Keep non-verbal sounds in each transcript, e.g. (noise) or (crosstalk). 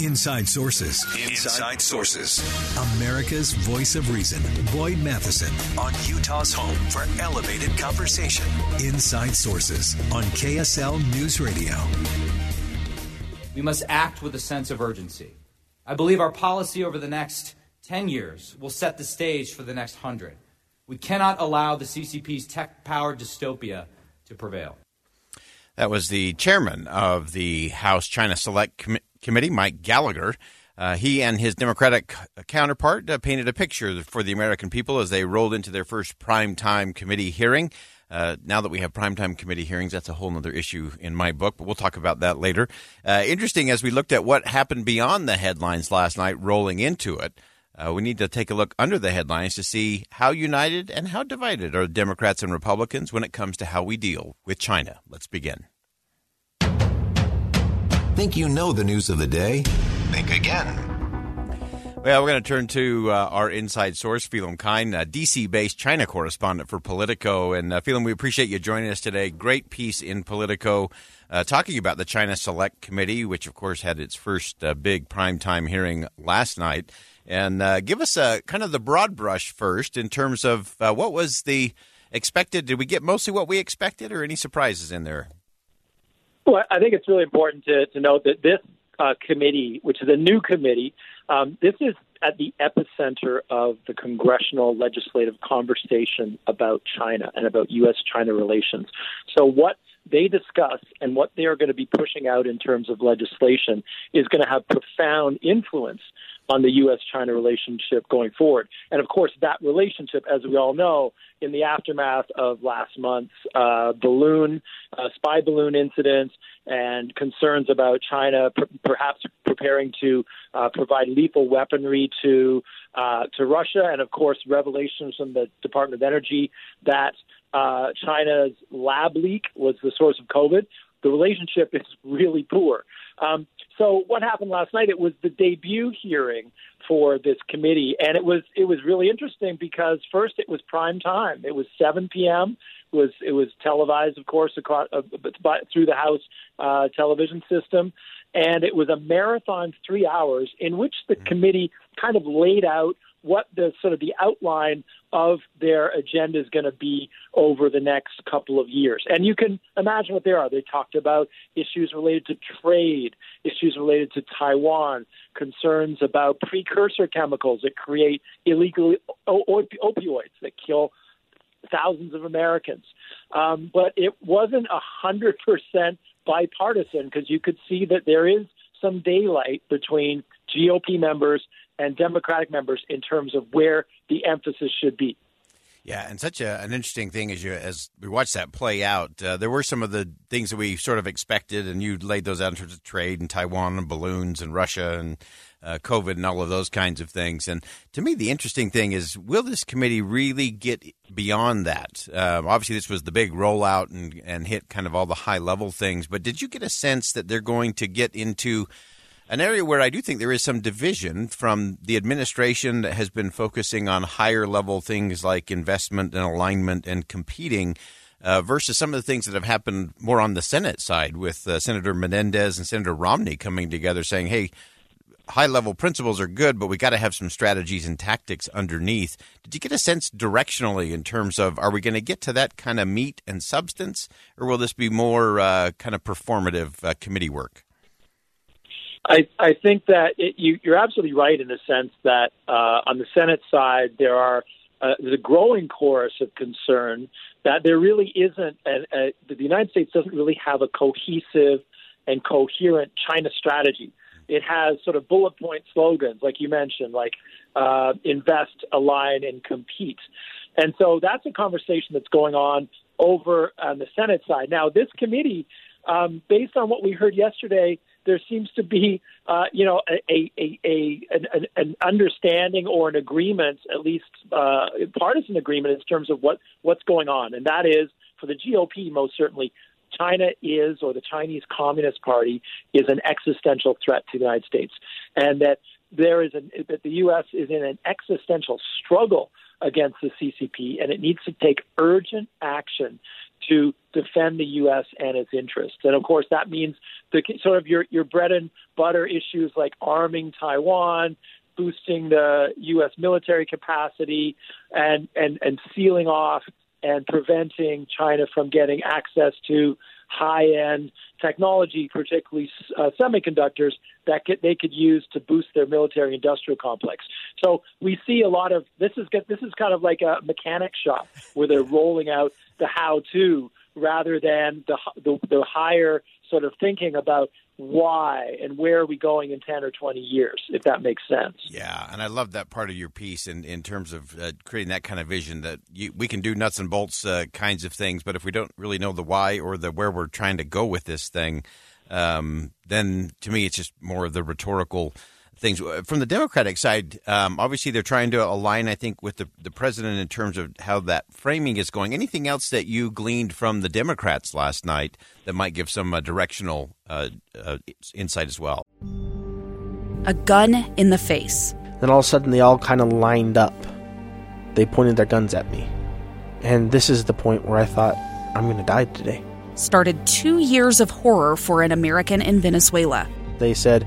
Inside Sources. Inside Sources. America's voice of reason. Boyd Matheson on Utah's home for elevated conversation. Inside Sources on KSL News Radio. We must act with a sense of urgency. I believe our policy over the next 10 years will set the stage for the next 100. We cannot allow the CCP's tech powered dystopia to prevail. That was the chairman of the House China Select Com- Committee, Mike Gallagher. Uh, he and his Democratic counterpart uh, painted a picture for the American people as they rolled into their first primetime committee hearing. Uh, now that we have primetime committee hearings, that's a whole other issue in my book, but we'll talk about that later. Uh, interesting as we looked at what happened beyond the headlines last night, rolling into it. Uh, we need to take a look under the headlines to see how united and how divided are Democrats and Republicans when it comes to how we deal with China. Let's begin. Think you know the news of the day? Think again. Well, we're going to turn to uh, our inside source, Phelim Kine, a DC based China correspondent for Politico. And uh, Phelim, we appreciate you joining us today. Great piece in Politico uh, talking about the China Select Committee, which, of course, had its first uh, big primetime hearing last night. And uh, give us a kind of the broad brush first in terms of uh, what was the expected. Did we get mostly what we expected, or any surprises in there? Well, I think it's really important to, to note that this uh, committee, which is a new committee, um, this is at the epicenter of the congressional legislative conversation about China and about U.S. China relations. So, what they discuss and what they are going to be pushing out in terms of legislation is going to have profound influence on the U.S. China relationship going forward. And of course, that relationship, as we all know, in the aftermath of last month's uh, balloon, uh, spy balloon incident, and concerns about China per- perhaps preparing to uh, provide lethal weaponry to uh, to Russia, and of course, revelations from the Department of Energy that uh, China's lab leak was the source of COVID. The relationship is really poor. Um, so what happened last night? It was the debut hearing for this committee, and it was it was really interesting because first it was prime time. It was 7 p.m. It was it was televised, of course, across, uh, by, through the House uh, television system, and it was a marathon three hours in which the committee kind of laid out what the sort of the outline of their agenda is going to be over the next couple of years. And you can imagine what they are. They talked about issues related to trade, issues related to Taiwan, concerns about precursor chemicals that create illegal op- opioids that kill thousands of Americans. Um, but it wasn't a hundred percent bipartisan because you could see that there is some daylight between GOP members and Democratic members in terms of where the emphasis should be. Yeah, and such a, an interesting thing as you as we watched that play out. Uh, there were some of the things that we sort of expected, and you laid those out in terms of trade and Taiwan and balloons and Russia and uh, COVID and all of those kinds of things. And to me, the interesting thing is, will this committee really get beyond that? Um, obviously, this was the big rollout and and hit kind of all the high level things. But did you get a sense that they're going to get into an area where I do think there is some division from the administration that has been focusing on higher level things like investment and alignment and competing. Uh, versus some of the things that have happened more on the Senate side with uh, Senator Menendez and Senator Romney coming together saying, hey, high level principles are good, but we got to have some strategies and tactics underneath. Did you get a sense directionally in terms of are we going to get to that kind of meat and substance, or will this be more uh, kind of performative uh, committee work? I, I think that it, you, you're absolutely right in the sense that uh, on the Senate side, there are uh, there's a growing chorus of concern that there really isn't, the United States doesn't really have a cohesive and coherent China strategy. It has sort of bullet point slogans, like you mentioned, like uh, invest, align, and compete. And so that's a conversation that's going on over on the Senate side. Now, this committee, um, based on what we heard yesterday, there seems to be, uh, you know, a, a, a, an, an understanding or an agreement, at least uh, partisan agreement, in terms of what what's going on, and that is for the GOP most certainly. China is, or the Chinese Communist Party is an existential threat to the United States, and that there is an, that the U.S. is in an existential struggle against the CCP, and it needs to take urgent action to defend the U.S. and its interests. And of course, that means the sort of your your bread and butter issues like arming Taiwan, boosting the U.S. military capacity, and and and sealing off and preventing China from getting access to high end technology, particularly uh, semiconductors, that could, they could use to boost their military industrial complex. So we see a lot of this is this is kind of like a mechanic shop where they're rolling out the how to rather than the, the the higher sort of thinking about why and where are we going in 10 or 20 years, if that makes sense. Yeah, and I love that part of your piece in, in terms of uh, creating that kind of vision that you, we can do nuts and bolts uh, kinds of things, but if we don't really know the why or the where we're trying to go with this thing, um, then to me it's just more of the rhetorical things. From the Democratic side, um, obviously they're trying to align, I think, with the, the president in terms of how that framing is going. Anything else that you gleaned from the Democrats last night that might give some uh, directional uh, uh, insight as well? A gun in the face. Then all of a sudden they all kind of lined up. They pointed their guns at me. And this is the point where I thought, I'm going to die today. Started two years of horror for an American in Venezuela. They said,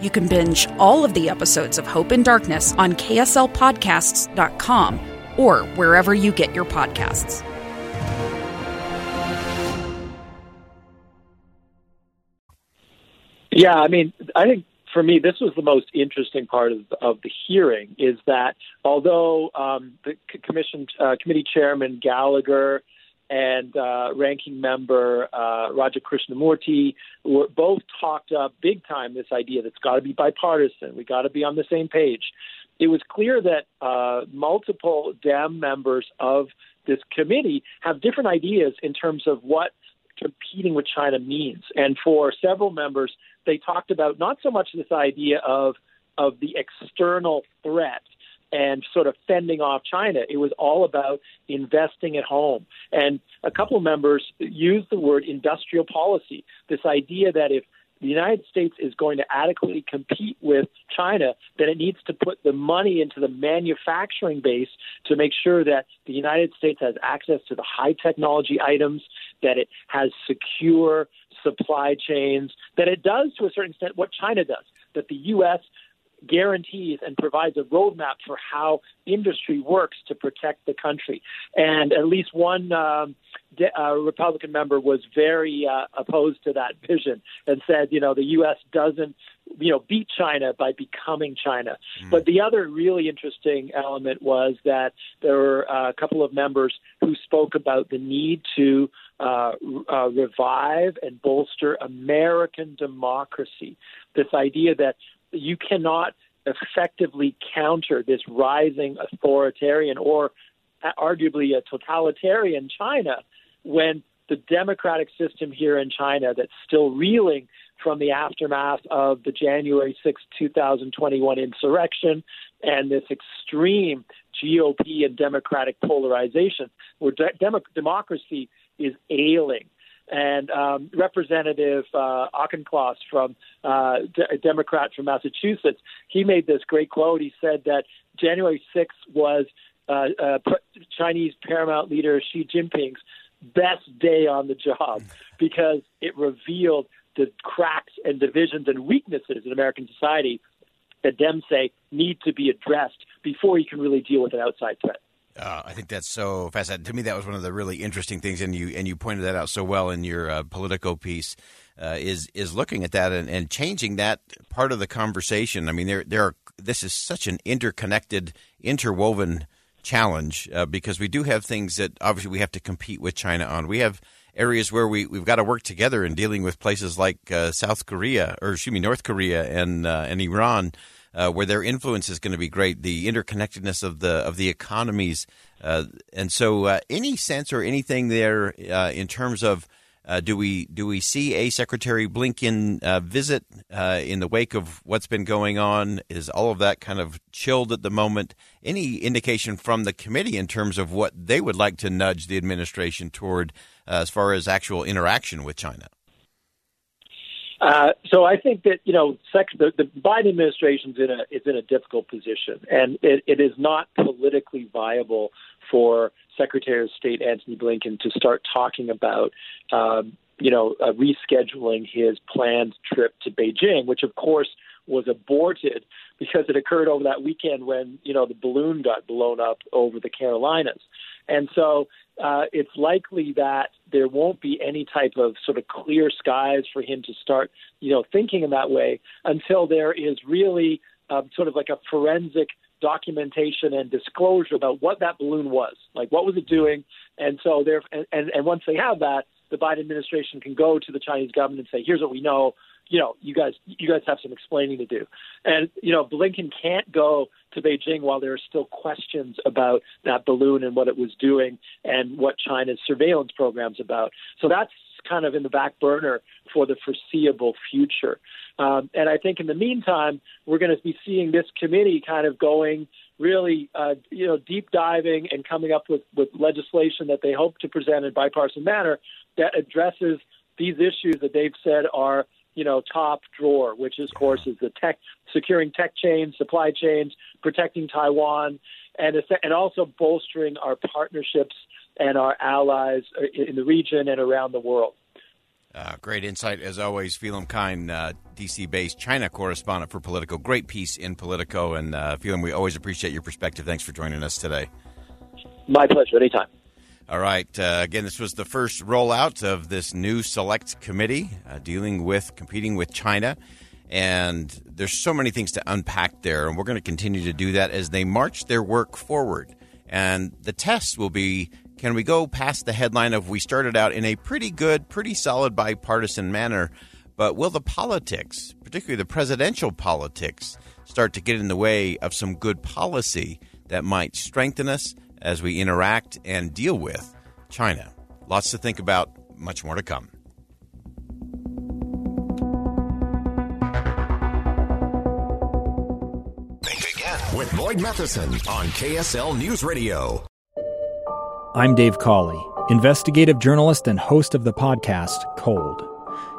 You can binge all of the episodes of Hope and Darkness on KSLPodcasts.com or wherever you get your podcasts. Yeah, I mean, I think for me, this was the most interesting part of, of the hearing is that although um, the commission uh, committee chairman Gallagher and uh, ranking member uh, Raja Krishnamoorthi were both talked up big time this idea that's got to be bipartisan. We got to be on the same page. It was clear that uh, multiple Dem members of this committee have different ideas in terms of what competing with China means. And for several members, they talked about not so much this idea of of the external threat and sort of fending off China. It was all about investing at home. And a couple of members used the word industrial policy, this idea that if the United States is going to adequately compete with China, then it needs to put the money into the manufacturing base to make sure that the United States has access to the high technology items, that it has secure supply chains, that it does to a certain extent what China does, that the U.S guarantees and provides a roadmap for how industry works to protect the country. And at least one um, de- uh, Republican member was very uh, opposed to that vision and said, you know, the U.S. doesn't, you know, beat China by becoming China. Mm. But the other really interesting element was that there were uh, a couple of members who spoke about the need to uh, uh, revive and bolster American democracy. This idea that you cannot effectively counter this rising authoritarian or arguably a totalitarian China when the democratic system here in China that's still reeling from the aftermath of the January 6, 2021 insurrection and this extreme GOP and democratic polarization where de- democracy is ailing. And um, Representative uh, Auchincloss from uh, D- Democrat from Massachusetts, he made this great quote. He said that January 6th was uh, uh, Chinese paramount leader Xi Jinping's best day on the job (laughs) because it revealed the cracks and divisions and weaknesses in American society that Dems say need to be addressed before you can really deal with an outside threat. Uh, I think that's so fascinating. To me, that was one of the really interesting things, and you and you pointed that out so well in your uh, Politico piece. Uh, is is looking at that and, and changing that part of the conversation. I mean, there there are this is such an interconnected, interwoven challenge uh, because we do have things that obviously we have to compete with China on. We have areas where we, we've got to work together in dealing with places like uh, South Korea, or excuse me, North Korea and uh, and Iran, uh, where their influence is going to be great. The interconnectedness of the of the economies, uh, and so uh, any sense or anything there uh, in terms of. do we do we see a Secretary Blinken visit in the wake of what's been going on? Is all of that kind of chilled at the moment? Any indication from the committee in terms of what they would like to nudge the administration toward uh, as far as actual interaction with China? Uh, so I think that you know sec- the, the Biden administration is in a is in a difficult position, and it, it is not politically viable for Secretary of State Antony Blinken to start talking about um, you know uh, rescheduling his planned trip to Beijing, which of course was aborted because it occurred over that weekend when you know the balloon got blown up over the Carolinas, and so uh, it's likely that there won't be any type of sort of clear skies for him to start, you know, thinking in that way until there is really um, sort of like a forensic documentation and disclosure about what that balloon was, like what was it doing, and so there, and, and, and once they have that, the Biden administration can go to the Chinese government and say, "Here's what we know you know, you guys, you guys have some explaining to do. And you know, Blinken can't go to Beijing while there are still questions about that balloon and what it was doing and what China's surveillance program's about. So that's kind of in the back burner for the foreseeable future. Um, and I think in the meantime, we're going to be seeing this committee kind of going really, uh, you know, deep diving and coming up with, with legislation that they hope to present in bipartisan manner that addresses these issues that they've said are you know, top drawer, which of course is the tech, securing tech chains, supply chains, protecting Taiwan, and and also bolstering our partnerships and our allies in the region and around the world. Uh, great insight as always, Phelim Kine, uh, DC-based China correspondent for Politico. Great piece in Politico, and uh, Phelim, we always appreciate your perspective. Thanks for joining us today. My pleasure. Anytime. All right. Uh, again, this was the first rollout of this new select committee uh, dealing with competing with China. And there's so many things to unpack there. And we're going to continue to do that as they march their work forward. And the test will be can we go past the headline of we started out in a pretty good, pretty solid bipartisan manner, but will the politics, particularly the presidential politics, start to get in the way of some good policy that might strengthen us as we interact and deal with China. Lots to think about, much more to come. Think again with Boyd Matheson on KSL News Radio. I'm Dave Cawley, investigative journalist and host of the podcast Cold.